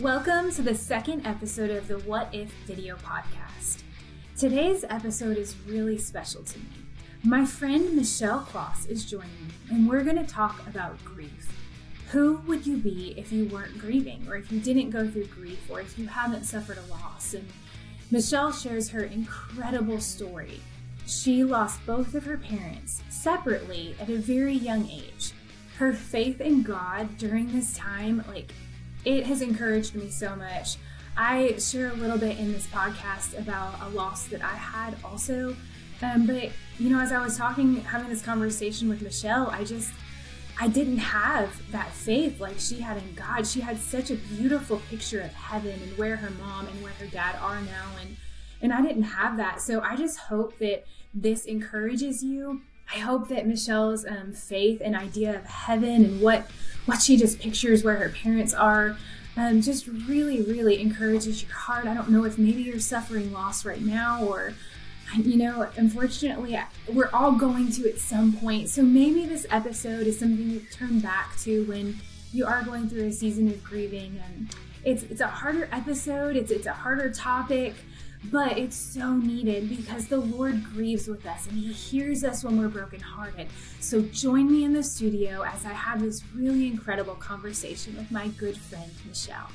Welcome to the second episode of the What If video podcast. Today's episode is really special to me. My friend Michelle Klaes is joining me, and we're going to talk about grief. Who would you be if you weren't grieving, or if you didn't go through grief, or if you haven't suffered a loss? And Michelle shares her incredible story. She lost both of her parents separately at a very young age. Her faith in God during this time, like, it has encouraged me so much. I share a little bit in this podcast about a loss that I had also. Um, but, you know, as I was talking, having this conversation with Michelle, I just, I didn't have that faith like she had in God. She had such a beautiful picture of heaven and where her mom and where her dad are now. And, and I didn't have that. So I just hope that this encourages you. I hope that Michelle's um, faith and idea of heaven and what what she just pictures where her parents are um, just really, really encourages your heart. I don't know if maybe you're suffering loss right now or you know, unfortunately, we're all going to at some point. So maybe this episode is something you turn back to when you are going through a season of grieving. And it's it's a harder episode. It's it's a harder topic. But it's so needed because the Lord grieves with us and He hears us when we're brokenhearted. So join me in the studio as I have this really incredible conversation with my good friend, Michelle.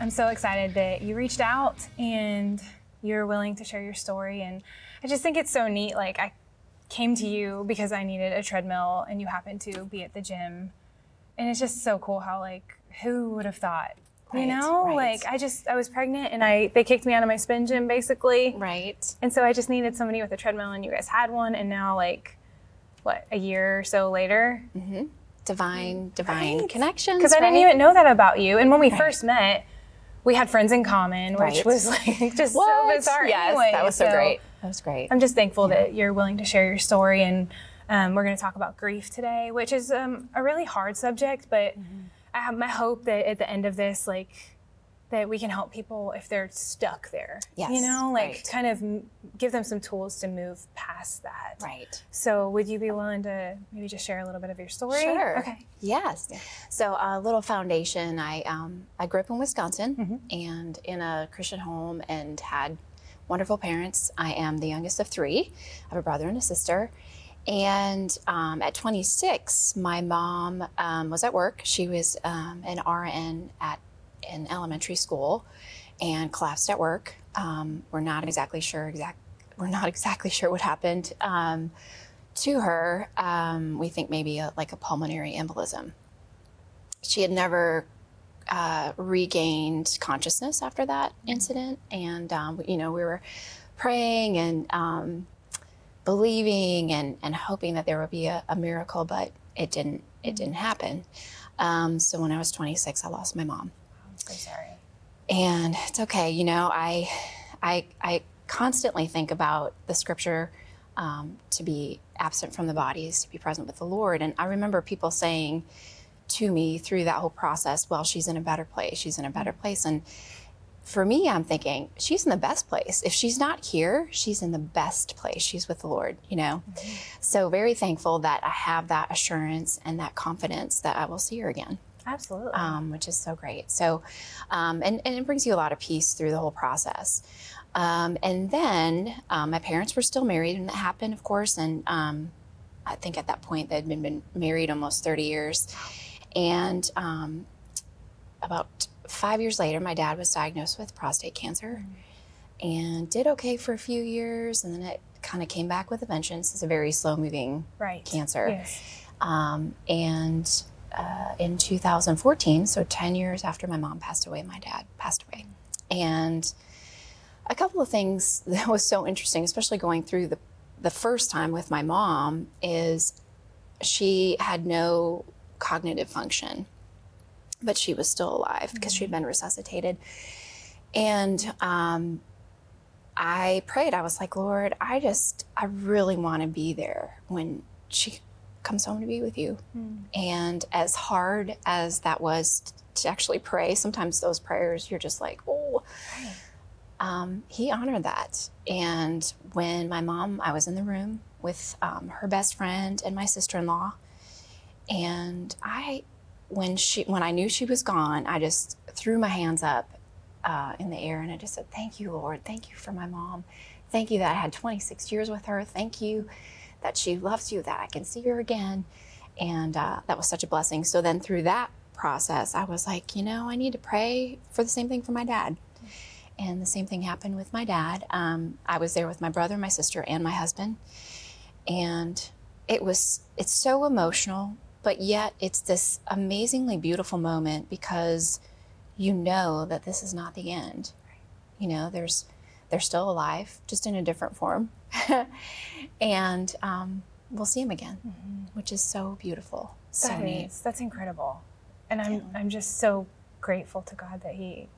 I'm so excited that you reached out and you're willing to share your story. And I just think it's so neat. Like, I came to you because I needed a treadmill and you happened to be at the gym. And it's just so cool how, like, who would have thought Right, you know, right. like I just I was pregnant and I they kicked me out of my spin gym basically. Right. And so I just needed somebody with a treadmill and you guys had one and now like what a year or so later. Mm-hmm. Divine, divine right. connections. Because I didn't even know that about you. And when we first met, we had friends in common, which was like just what? so bizarre. Yes, anyway. that was so, so, great. That was great. I'm just thankful yeah. that you're willing to share your story and. Um, we're going to talk about grief today, which is um, a really hard subject, but mm-hmm I have my hope that at the end of this, like, that we can help people if they're stuck there. Yes. You know, like right. kind of give them some tools to move past that. Right. So, would you be willing to maybe just share a little bit of your story? Sure. Okay. Yes. So, a little foundation. I um, I grew up in Wisconsin mm-hmm. and in a Christian home and had wonderful parents. I am the youngest of three. I have a brother and a sister. And um, at 26, my mom um, was at work. She was um, an RN at an elementary school and collapsed at work. Um, we're not exactly sure exact. We're not exactly sure what happened um, to her. Um, we think maybe a, like a pulmonary embolism. She had never uh, regained consciousness after that incident, and you know we were praying and believing and, and hoping that there would be a, a miracle, but it didn't. It mm-hmm. didn't happen. Um, so when I was 26, I lost my mom. I'm so sorry. And it's okay. You know, I, I, I constantly think about the scripture um, to be absent from the bodies, to be present with the Lord. And I remember people saying to me through that whole process, "Well, she's in a better place. She's in a better mm-hmm. place." And for me, I'm thinking she's in the best place. If she's not here, she's in the best place. She's with the Lord, you know? Mm-hmm. So, very thankful that I have that assurance and that confidence that I will see her again. Absolutely. Um, which is so great. So, um, and, and it brings you a lot of peace through the whole process. Um, and then um, my parents were still married, and that happened, of course. And um, I think at that point they'd been, been married almost 30 years. And um, about five years later, my dad was diagnosed with prostate cancer mm. and did okay for a few years. And then it kind of came back with a vengeance. It's a very slow moving right. cancer. Yes. Um, and uh, in 2014, so 10 years after my mom passed away, my dad passed away. And a couple of things that was so interesting, especially going through the, the first time with my mom, is she had no cognitive function but she was still alive because mm-hmm. she'd been resuscitated. And um, I prayed. I was like, Lord, I just, I really want to be there when she comes home to be with you. Mm. And as hard as that was to actually pray, sometimes those prayers, you're just like, oh. Um, he honored that. And when my mom, I was in the room with um, her best friend and my sister in law, and I when she when I knew she was gone, I just threw my hands up uh, in the air and I just said, "Thank you, Lord. Thank you for my mom. Thank you that I had 26 years with her. Thank you that she loves you. That I can see her again." And uh, that was such a blessing. So then through that process, I was like, you know, I need to pray for the same thing for my dad. And the same thing happened with my dad. Um, I was there with my brother, my sister, and my husband. And it was, it's so emotional, but yet it's this amazingly beautiful moment because you know that this is not the end. You know, there's, they're still alive, just in a different form. and um, we'll see them again, mm-hmm. which is so beautiful. So that neat. is, that's incredible. And I'm, yeah. I'm just so grateful to God that He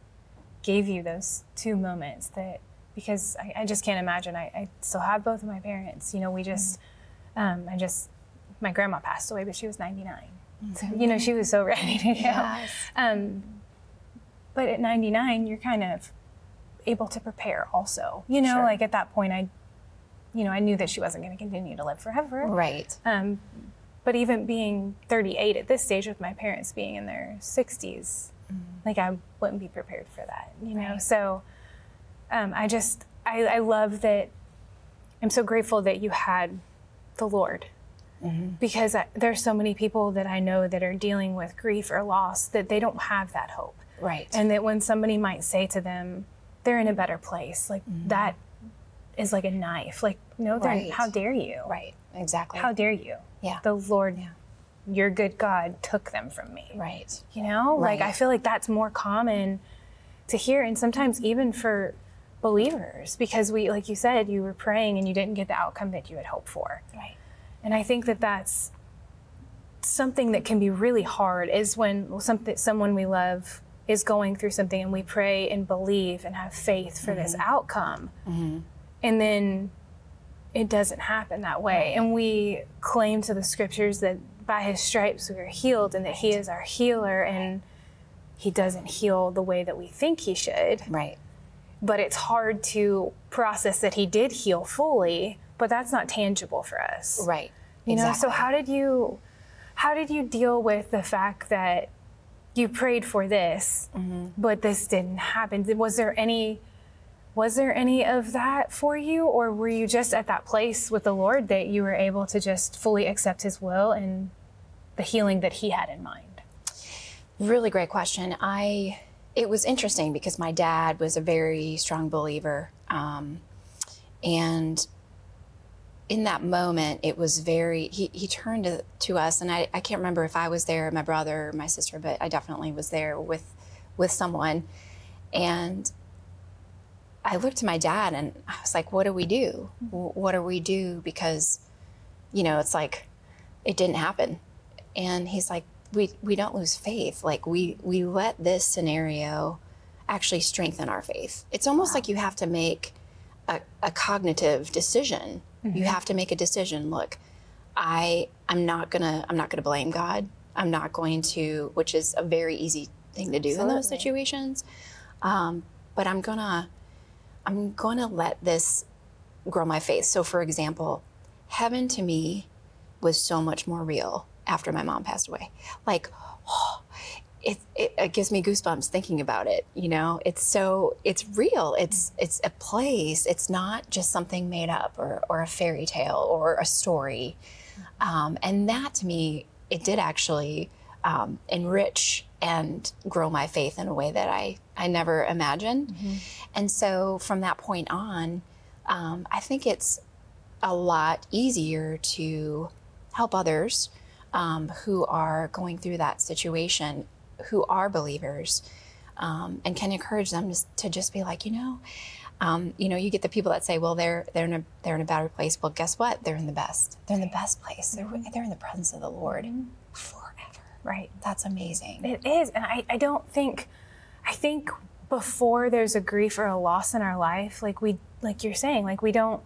gave you those two moments that because I, I just can't imagine. I, I, still have both of my parents. You know, we just, mm-hmm. um, I just, my grandma passed away, but she was 99. Mm-hmm. So, you know, she was so ready to go. Yes. Um, but at 99, you're kind of able to prepare also. You know, sure. like at that point, I, you know, I knew that she wasn't going to continue to live forever. Right. Um, but even being 38 at this stage with my parents being in their 60s, mm-hmm. like I wouldn't be prepared for that, you know? Right. So um, I just, I, I, love that, I'm so grateful that you had the Lord. Mm-hmm. Because I, there's so many people that I know that are dealing with grief or loss that they don't have that hope. Right. And that when somebody might say to them, they're in a better place, like mm-hmm. that is like a knife. Like, no, right. how dare you? Right, exactly. How dare you? Yeah. The Lord yeah your good God took them from me. Right. You know, right. like I feel like that's more common to hear, and sometimes even for believers, because we, like you said, you were praying and you didn't get the outcome that you had hoped for. Right. And I think that that's something that can be really hard is when something someone we love is going through something and we pray and believe and have faith for mm-hmm. this outcome. Mm-hmm. And then it doesn't happen that way. Right. And we claim to the scriptures that by his stripes we are healed and that he is our healer and he doesn't heal the way that we think he should. Right. But it's hard to process that he did heal fully, but that's not tangible for us. Right. You exactly. know, so how did you how did you deal with the fact that you prayed for this, mm-hmm. but this didn't happen? Was there any was there any of that for you, or were you just at that place with the Lord that you were able to just fully accept His will and the healing that He had in mind? Really great question. I it was interesting because my dad was a very strong believer, um, and in that moment, it was very. He, he turned to, to us, and I, I can't remember if I was there, my brother, or my sister, but I definitely was there with with someone, and I looked to my dad and I was like, what do we do? What do we do? Because, you know, it's like, it didn't happen. And he's like, we, we don't lose faith. Like we, we let this scenario actually strengthen our faith. It's almost wow. like you have to make a, a cognitive decision. Mm-hmm. You have to make a decision. Look, I, I'm not gonna, I'm not gonna blame God. I'm not going to, which is a very easy thing to do Absolutely. in those situations. Um, but I'm gonna I'm going to let this grow my faith. So, for example, heaven to me was so much more real after my mom passed away. Like, oh, it, it, it, gives me goosebumps thinking about it. You know, it's so it's real. It's it's a place. It's not just something made up or or a fairy tale or a story. Um, and that to me, it did actually um, enrich and grow my faith in a way that I, I never imagined. Mm-hmm. And so from that point on, um, I think it's a lot easier to help others um, who are going through that situation, who are believers, um, and can encourage them to, to, just be like, you know, um, you know, you get the people that say, well, they're they're in a they're in a better place. Well, guess what? They're in the best. They're in the best place. They're they're in the presence of the Lord. Mm-hmm Right. That's amazing. It is. And I, I don't think, I think before there's a grief or a loss in our life, like we, like you're saying, like we don't,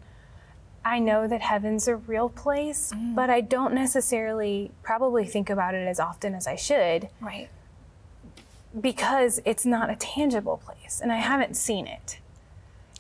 I know that heaven's a real place, mm. but I don't necessarily probably think about it as often as I should. Right. Because it's not a tangible place and I haven't seen it.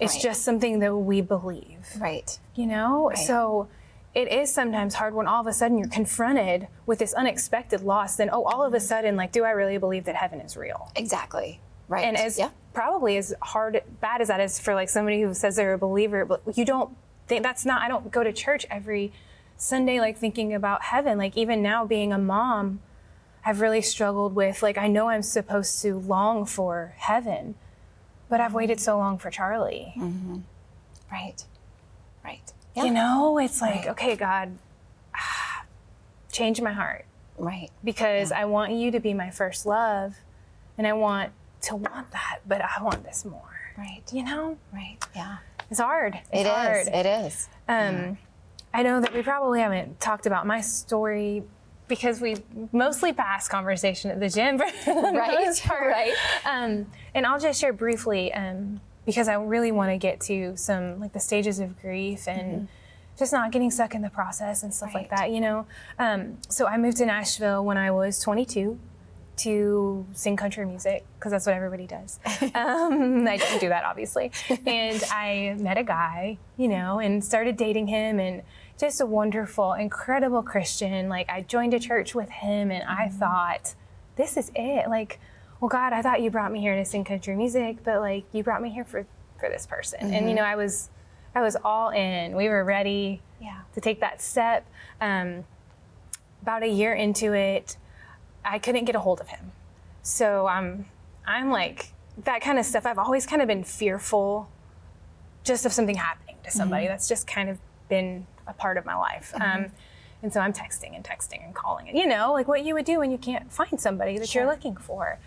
It's right. just something that we believe. Right. You know? Right. So it is sometimes hard when all of a sudden you're confronted with this unexpected loss. Then, oh, all of a mm-hmm. sudden, like, do I really believe that heaven is real? Exactly. Right. And as yeah. probably as hard, bad as that is for like somebody who says they're a believer, but you don't think that's not. I don't go to church every Sunday like thinking about heaven. Like even now, being a mom, I've really struggled with like I know I'm supposed to long for heaven, but I've waited so long for Charlie. Right. Right. You know, it's like Right. okay, God, change my heart Right. because I want you to be my first love, and I want to want that, but I want this more. Right. You know, Right. Yeah. it's hard. It's It is. hard. It is. Um, I know that we probably haven't talked about my story because we mostly pass conversation at the gym for the Right, most part. right. Um, and I'll just share briefly um, because I really want to get to some like the stages of grief and just not getting stuck in the process and stuff like Mm-hmm. That. You know. Um, so I moved to Nashville when I was 22 to sing country music because that's what everybody does. Um, I didn't do that, obviously. And I met a guy, you know, and started dating him and just a wonderful, incredible Christian. Like, I joined a church with him and I mm-hmm. thought, this is it. Like, well, God, I thought you brought me here to sing country music, but like, you brought me here for, for this person. And, you mm-hmm. know, I was, I was all in. We were ready Yeah. to take that step. Um, about a year into it, I couldn't get a hold of him. So I'm, I'm like that kind of stuff. I've always kind of been fearful, just of something happening to somebody. Mm-hmm. That's just kind of been a part of my life. Um, and so I'm texting and texting and calling it. You know, like what you would do when you can't find somebody that you're looking for.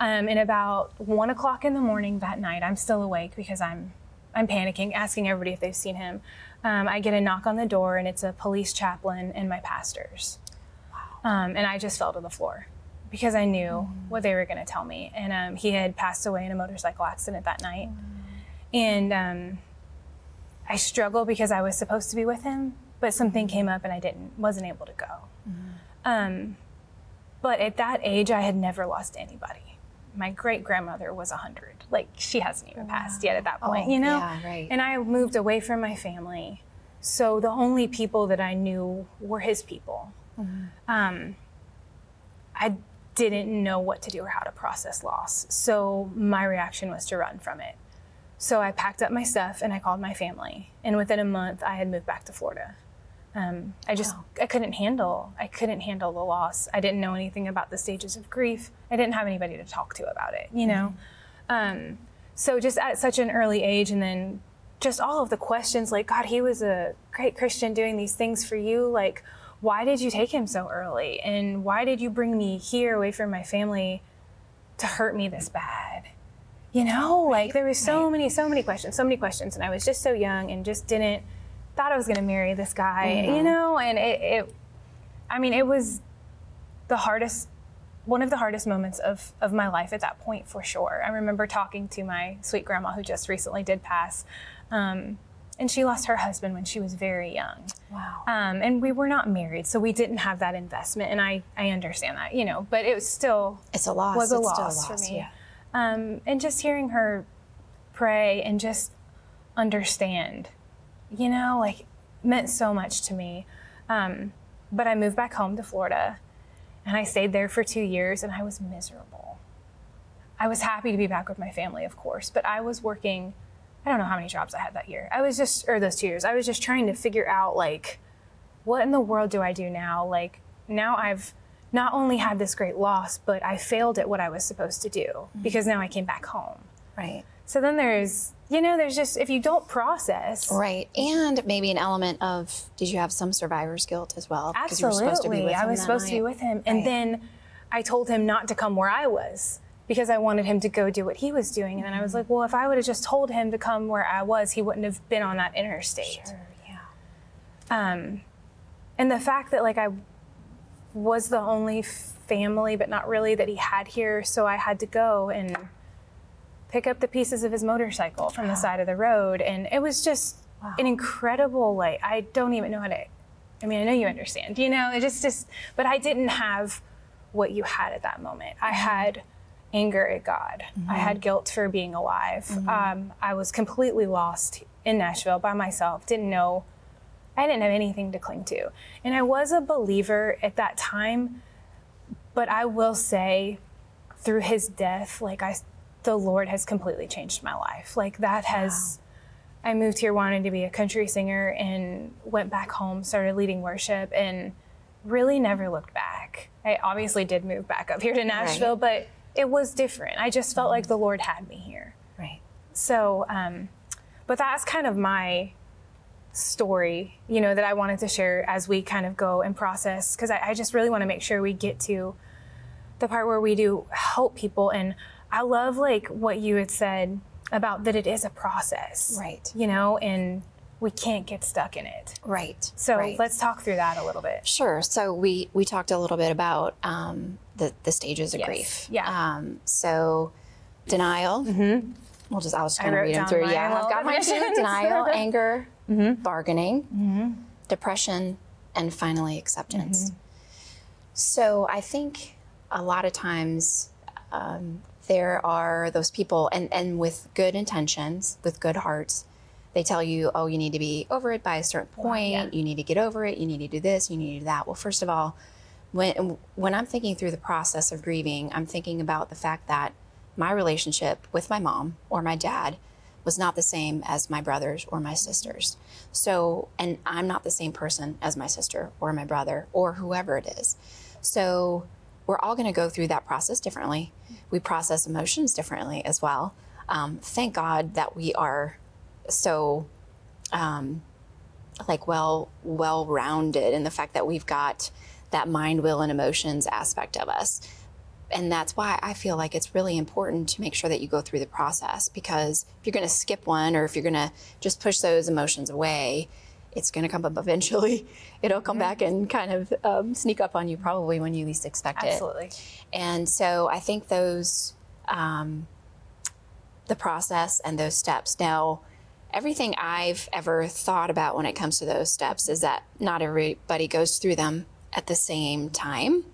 Um, and about one o'clock in the morning that night, I'm still awake because I'm I'm panicking, asking everybody if they've seen him. Um, I get a knock on the door, and it's a police chaplain and my pastors. Um, and I just fell to the floor because I knew what they were going to tell me. And um, he had passed away in a motorcycle accident that night. And um, I struggle because I was supposed to be with him, but something came up and I didn't, wasn't able to go. Um, but at that age, I had never lost anybody. My great grandmother was 100. Like, she hasn't even passed yet at that point, Oh, you know? yeah, right. And I moved away from my family. So the only people that I knew were his people. Um, I didn't know what to do or how to process loss. So my reaction was to run from it. So I packed up my stuff and I called my family. And within a month, I had moved back to Florida. Um, I just I couldn't handle I couldn't handle the loss. I didn't know anything about the stages of grief. I didn't have anybody to talk to about it. You know, um, so just at such an early age, and then just all of the questions like God, he was a great Christian doing these things for you. Like, why did you take him so early? And why did you bring me here away from my family to hurt me this bad? You know, like there was so many, so many questions, so many questions, and I was just so young and just didn't thought I was going to marry this guy, you know, and it, it, I mean, it was the hardest, one of the hardest moments of of my life at that point for sure. I remember talking to my sweet grandma who just recently did pass, um, and she lost her husband when she was very young. Wow. Um, and we were not married, so we didn't have that investment, and I I understand that, you know, but it was still It's a loss. was a It's still loss, for me. Yeah. Um, and just hearing her pray and just understand, you know, like meant so much to me. Um, but I moved back home to Florida and I stayed there for two years and I was miserable. I was happy to be back with my family, of course, but I was working, I don't know how many jobs I had that year. I was just, or those two years, I was just trying to figure out, like, what in the world do I do now? Like, now I've not only had this great loss, but I failed at what I was supposed to do because now I came back home. Right. So then there's, you know, there's just, if you don't process, Right. And maybe an element of did you have some survivor's guilt as well? Because you were Absolutely. supposed to be with I him was that supposed to be with him. And Right. then I told him not to come where I was because I wanted him to go do what he was doing. And then I was like, well, if I would have just told him to come where I was, he wouldn't have been on that interstate. Sure, yeah. Um, and the fact that like I was the only family, but not really, that he had here, so I had to go and pick up the pieces of his motorcycle from the side of the road, and it was just an incredible like I don't even know how to. I mean, I know you understand, you know, it just just, but I didn't have what you had at that moment. I mm-hmm. had anger at God. I had mm-hmm. guilt for being alive. Mm-hmm. Um, I was completely lost in Nashville by myself. Didn't know I didn't have anything to cling to. And I was a believer at that time, but I will say through his death, like I the Lord has completely changed my life. Like that has wow. I moved here wanting to be a country singer and went back home, started leading worship and really never looked back. I obviously did move back up here to Nashville, right. but it was different. I just felt like the Lord had me here. Right. So, um, but that's kind of my story, you know, that I wanted to share as we kind of go and process, because I, I just really want to make sure we get to the part where we do help people. And I love like what you had said about that it is a process. Right. You know, and we can't get stuck in it. Right. So right. let's talk through that a little bit. Sure. So we we talked a little bit about um, the the stages of yes. grief. Yeah. Um, so denial. Mm-hmm. We'll just I was just kind of read them through. Yeah, I've got mine too. Denial, anger, mm-hmm. bargaining, mm-hmm. depression, and finally acceptance. Mm-hmm. So I think a lot of times. Um, there are those people and, and with good intentions with good hearts they tell you, oh, you need to be over it by a certain point. Yeah. You need to get over it. You need to do this. You need to do that. Well, first of all, when when I'm thinking through the process of grieving, I'm thinking about the fact that my relationship with my mom or my dad was not the same as my brothers or my sisters. So, and I'm not the same person as my sister or my brother or whoever it is. So, we're all going to go through that process differently. We process emotions differently as well. Um, thank God that we are so um, like well well rounded in the fact that we've got that mind will and emotions aspect of us and that's why i feel like it's really important to make sure that you go through the process because if you're going to skip one or if you're going to just push those emotions away it's going to come up eventually it'll come mm-hmm. back and kind of um, sneak up on you probably when you least expect absolutely. it absolutely and so i think those um, the process and those steps now everything I've ever thought about when it comes to those steps is that not everybody goes through them at the same time,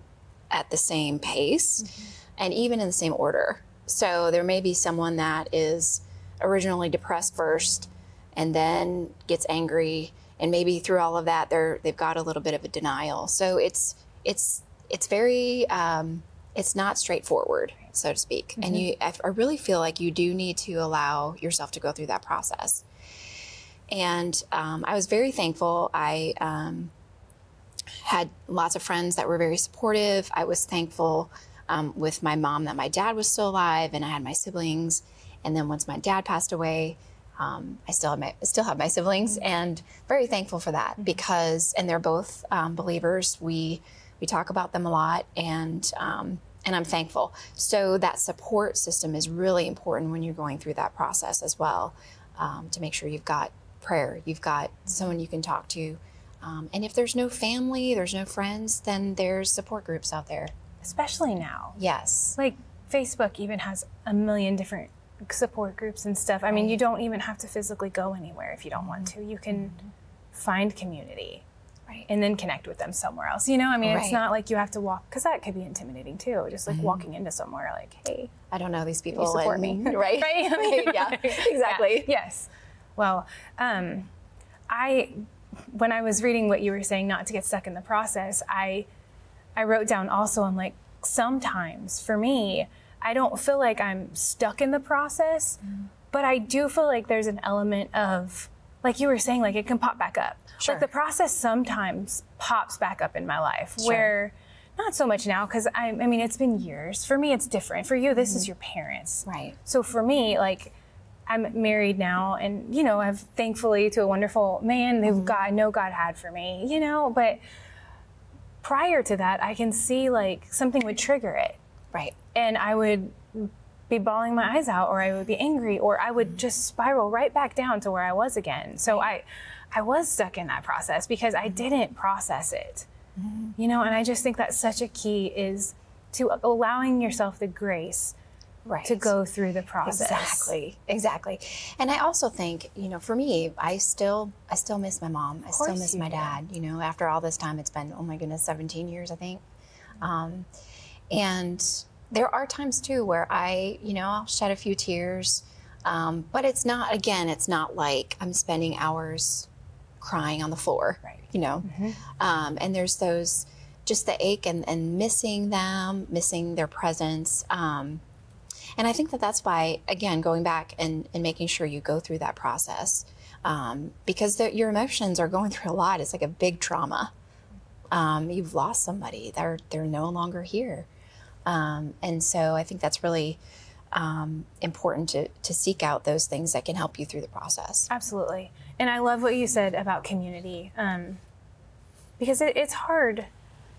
at the same pace, mm-hmm. and even in the same order. So there may be someone that is originally depressed first and then gets angry and maybe through all of that they're they've got a little bit of a denial. So it's it's it's very um, it's not straightforward so to speak. Mm-hmm. And you, I really feel like you do need to allow yourself to go through that process. And um, I was very thankful. I um, had lots of friends that were very supportive. I was thankful um, with my mom that my dad was still alive, and I had my siblings. And then once my dad passed away, um, I still have my still have my siblings, mm-hmm. and very thankful for that mm-hmm. because and they're both um, believers. We we talk about them a lot, and um, and I'm thankful. So that support system is really important when you're going through that process as well, um, to make sure you've got prayer, you've got someone you can talk to. Um, and if there's no family, there's no friends, then there's support groups out there. Especially now. Yes. Like Facebook even has a million different support groups and stuff. I mean, you don't even have to physically go anywhere if you don't want to. You can mm-hmm. find community. Right. And then connect with them somewhere else. You know, I mean, right. it's not like you have to walk, because that could be intimidating too. Just like mm-hmm. walking into somewhere like, hey, I don't know these people. support and, me. Right. right? yeah, exactly. Yeah. Yes. Well, um, I, when I was reading what you were saying, not to get stuck in the process, I, I wrote down also, I'm like, sometimes for me, I don't feel like I'm stuck in the process, mm. but I do feel like there's an element of, like you were saying, like it can pop back up. Sure. Like the process sometimes pops back up in my life sure. where not so much now because I, I mean it's been years for me it's different for you this mm-hmm. is your parents right so for me like I'm married now, and you know, I've thankfully to a wonderful man who mm-hmm. God, know God had for me, you know. But prior to that, I can see like something would trigger it, right? And I would be bawling my eyes out, or I would be angry, or I would mm-hmm. just spiral right back down to where I was again. So I, I was stuck in that process because I didn't process it, mm-hmm. you know. And I just think that's such a key is to allowing yourself the grace right. to go through the process. Exactly, exactly. And I also think, you know, for me, I still, I still miss my mom. I still miss my do. dad. You know, after all this time, it's been oh my goodness, 17 years, I think. Um, and there are times too where I, you know, I'll shed a few tears. Um, but it's not, again, it's not like I'm spending hours crying on the floor, Right. you know? Um, and there's those, just the ache and, and missing them, missing their presence. Um, and I think that that's why, again, going back and, and making sure you go through that process um, because the, your emotions are going through a lot. It's like a big trauma. Um, you've lost somebody; they're they're no longer here, um, and so I think that's really um, important to to seek out those things that can help you through the process. Absolutely. And I love what you said about community um, because it, it's hard.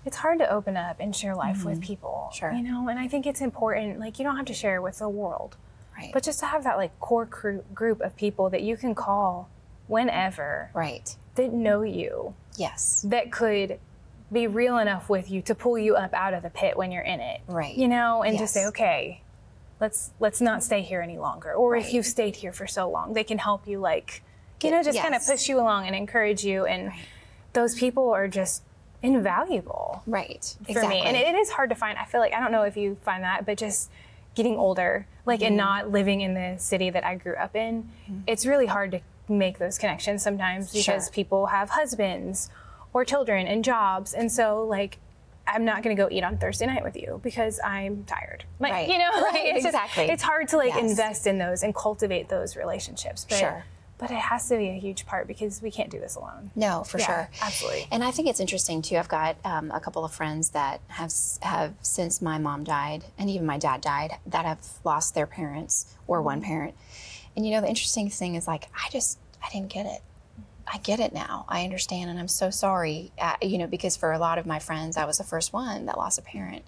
It's hard to open up and share life with people. Mm-hmm. Sure. You know, and I think it's important. Like, you don't have to share with the world, Right. but just to have that like core cru- group of people that you can call whenever right. that know you, Yes. that could be real enough with you to pull you up out of the pit when you're in it. Right. You know, and just say, okay, let's let's not stay here any longer. Or if you've stayed here for so long, they can help you like you know, just kind of push you along and encourage you and those people are just invaluable Right. for Exactly. me. And it is hard to find. I feel like I don't know if you find that, but just getting older, like and mm-hmm. not living in the city that I grew up in, mm-hmm. it's really hard to make those connections sometimes because Sure. people have husbands or children and jobs. And so like I'm not going to go eat on Thursday night with you because I'm tired. Like, Right. you know, Right, like, it's just- exactly. it's hard to like Yes. invest in those and cultivate those relationships. But, Sure. But it has to be a huge part because we can't do this alone. No, for Yeah, sure, absolutely. And I think it's interesting too. I've got um, a couple of friends that have have since my mom died, and even my dad died, that have lost their parents or Mm-hmm. one parent. And you know, the interesting thing is like I just I didn't get it. I get it now. I understand, and I'm so sorry. Uh, you know, because for a lot of my friends, I was the first one that lost a parent.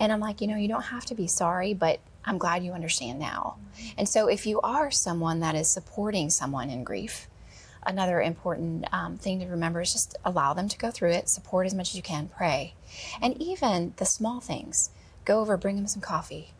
And I'm like, you know, you don't have to be sorry, but I'm glad you understand now. And so, if you are someone that is supporting someone in grief, another important um, thing to remember is just allow them to go through it, support as much as you can, pray. And even the small things go over, bring them some coffee.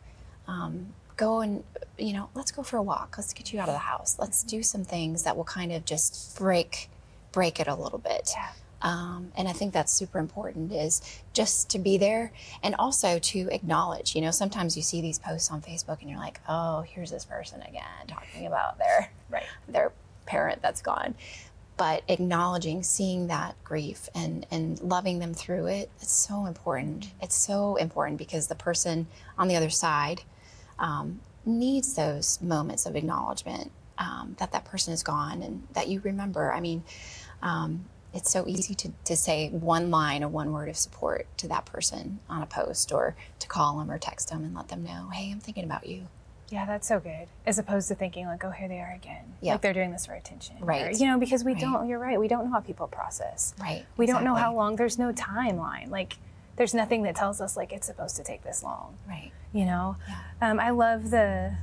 Um, go and, you know, let's go for a walk. Let's get you out of the house. Let's do some things that will kind of just break break it a little bit. Yeah. Um, and I think that's super important is just to be there and also to acknowledge. You know, sometimes you see these posts on Facebook and you're like, oh, here's this person again talking about their Right. their parent that's gone. But acknowledging, seeing that grief and, and loving them through it, it's so important. It's so important because the person on the other side um, needs those moments of acknowledgement um, that that person is gone and that you remember. I mean, um, it's so easy to, to say one line or one word of support to that person on a post or to call them or text them and let them know, hey, I'm thinking about you. Yeah, that's so good. As opposed to thinking like, oh, here they are again. Yeah. Like they're doing this for attention. or- Right. you know, because we Right. don't, you're right, we don't know how people process. Right. We don't know how long, there's no timeline. Like, there's nothing that tells us like it's supposed to take this long. Right. You know, um, I love the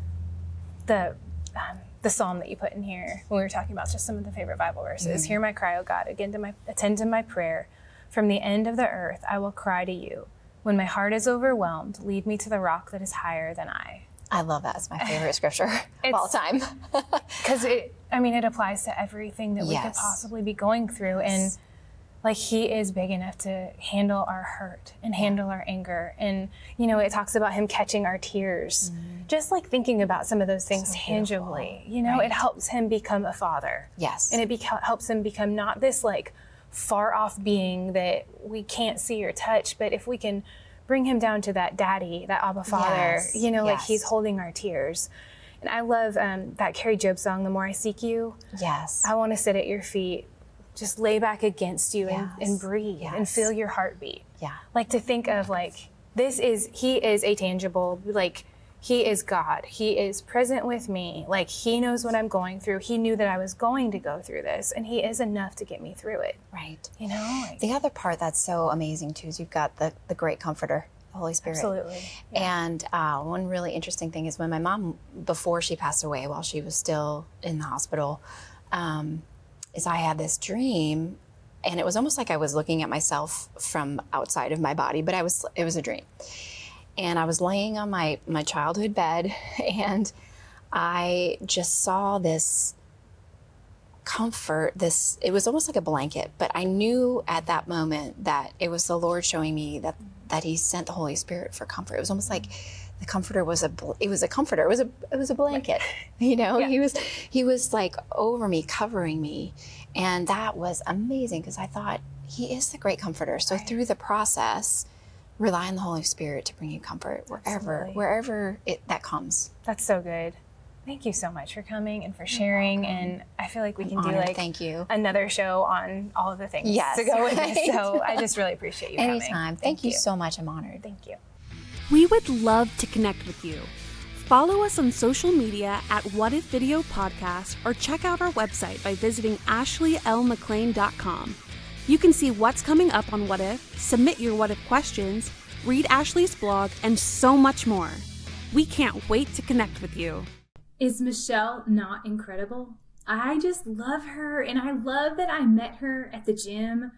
the um, the psalm that you put in here when we were talking about just some of the favorite Bible verses. Mm-hmm. Hear my cry, O God, again to my attend to my prayer. From the end of the earth, I will cry to you. When my heart is overwhelmed, lead me to the rock that is higher than I. I love that. It's my favorite scripture of all time. because it i mean it applies to everything that we could possibly be going through and like he is big enough to handle our hurt and handle our anger. And you know it talks about him catching our tears. Just like thinking about some of those things tangibly you know? It helps him become a father. Yes. and it beca- helps him become not this like far off being that we can't see or touch but if we can bring him down to that daddy that abba father Yes, you know like he's holding our tears. And i love um, that Kari Jobe song the more i seek you. Yes. i want to sit at your feet just lay back against you and, and Yes, breathe and feel your heartbeat. Yeah. like to think of like this is he is a tangible like he is god. He is present with me. Like he knows what i'm going through. He knew that i was going to go through this and he is enough to get me through it. Right. you know like, The other part that's so amazing too is you've got the, the great comforter, the Holy Spirit. absolutely. And uh, one really interesting thing is when my mom, before she passed away, while she was still in the hospital, um, is I had this dream, and it was almost like I was looking at myself from outside of my body, but I was it was a dream, and I was laying on my my childhood bed, and I just saw this comfort this it was almost like a blanket but i knew at that moment that it was the lord showing me that that he sent the holy spirit for comfort. It was almost like the comforter was a bl- it was a comforter it was a it was a blanket you know he was he was like over me covering me And that was amazing because I thought he is the great comforter. So Right. through the process, rely on the Holy Spirit to bring you comfort wherever Absolutely. wherever it that comes. That's so good. Thank you so much for coming and for sharing. And I feel like we can do like Thank you. another show on all of the things Yes, to go with right. this. So I just really appreciate you coming. Anytime. Thank, you so much. I'm honored. Thank you. We would love to connect with you. Follow us on social media at What If Video Podcast or check out our website by visiting ashleylmclean.com. You can see what's coming up on What If, submit your What If questions, read Ashley's blog, and so much more. We can't wait to connect with you. Is Michelle not incredible? I just love her, and I love that I met her at the gym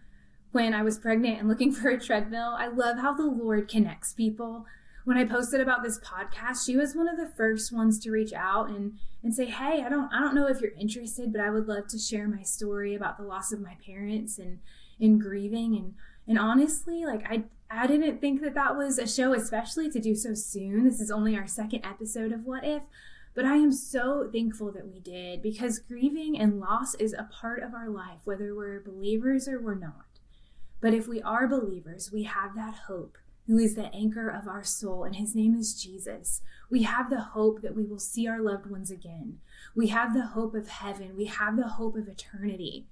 when I was pregnant and looking for a treadmill. I love how the Lord connects people. When I posted about this podcast, she was one of the first ones to reach out and and say, "Hey, I don't I don't know if you're interested, but I would love to share my story about the loss of my parents and in grieving and and honestly, like I I didn't think that that was a show especially to do so soon. This is only our second episode of What If, but I am so thankful that we did because grieving and loss is a part of our life, whether we're believers or we're not. But if we are believers, we have that hope, who is the anchor of our soul, and his name is Jesus. We have the hope that we will see our loved ones again. We have the hope of heaven. We have the hope of eternity.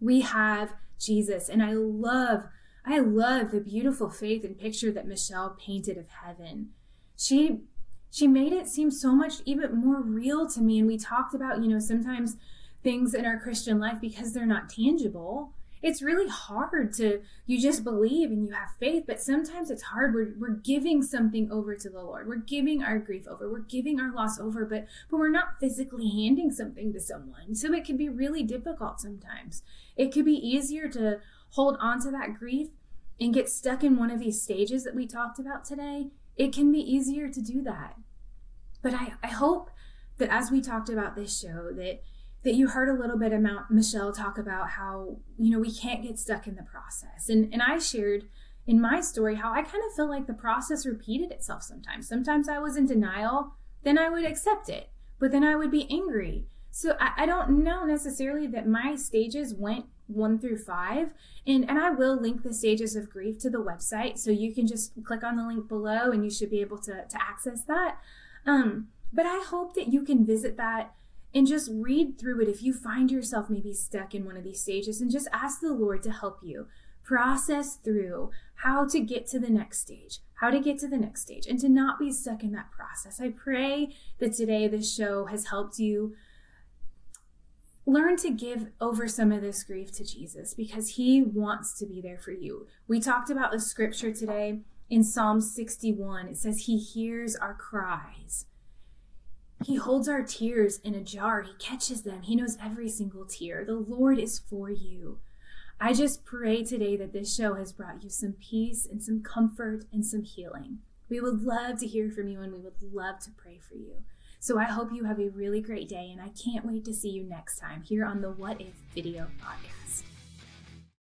We have Jesus. And I love, I love the beautiful faith and picture that Michelle painted of heaven. She she made it seem so much even more real to me. And we talked about, you know, sometimes things in our Christian life because they're not tangible. It's really hard to you just believe and you have faith, but sometimes it's hard. We're we're giving something over to the Lord. We're giving our grief over. We're giving our loss over, but but we're not physically handing something to someone. So it can be really difficult sometimes. It could be easier to hold on to that grief and get stuck in one of these stages that we talked about today. It can be easier to do that. But I, I hope that as we talked about this show, that that you heard a little bit about Michelle talk about how, you know, we can't get stuck in the process. And and I shared in my story how I kind of feel like the process repeated itself sometimes. Sometimes I was in denial, then I would accept it, but then I would be angry. So I, I don't know necessarily that my stages went one through five. And and I will link the stages of grief to the website. So you can just click on the link below and you should be able to, to access that. Um, but I hope that you can visit that and just read through it if you find yourself maybe stuck in one of these stages and just ask the Lord to help you process through how to get to the next stage, how to get to the next stage, and to not be stuck in that process. I pray that today this show has helped you learn to give over some of this grief to Jesus because he wants to be there for you. We talked about the scripture today in Psalm 61. It says he hears our cries. He holds our tears in a jar. He catches them. He knows every single tear. The Lord is for you. I just pray today that this show has brought you some peace and some comfort and some healing. We would love to hear from you and we would love to pray for you. So I hope you have a really great day and I can't wait to see you next time here on the What If Video Podcast.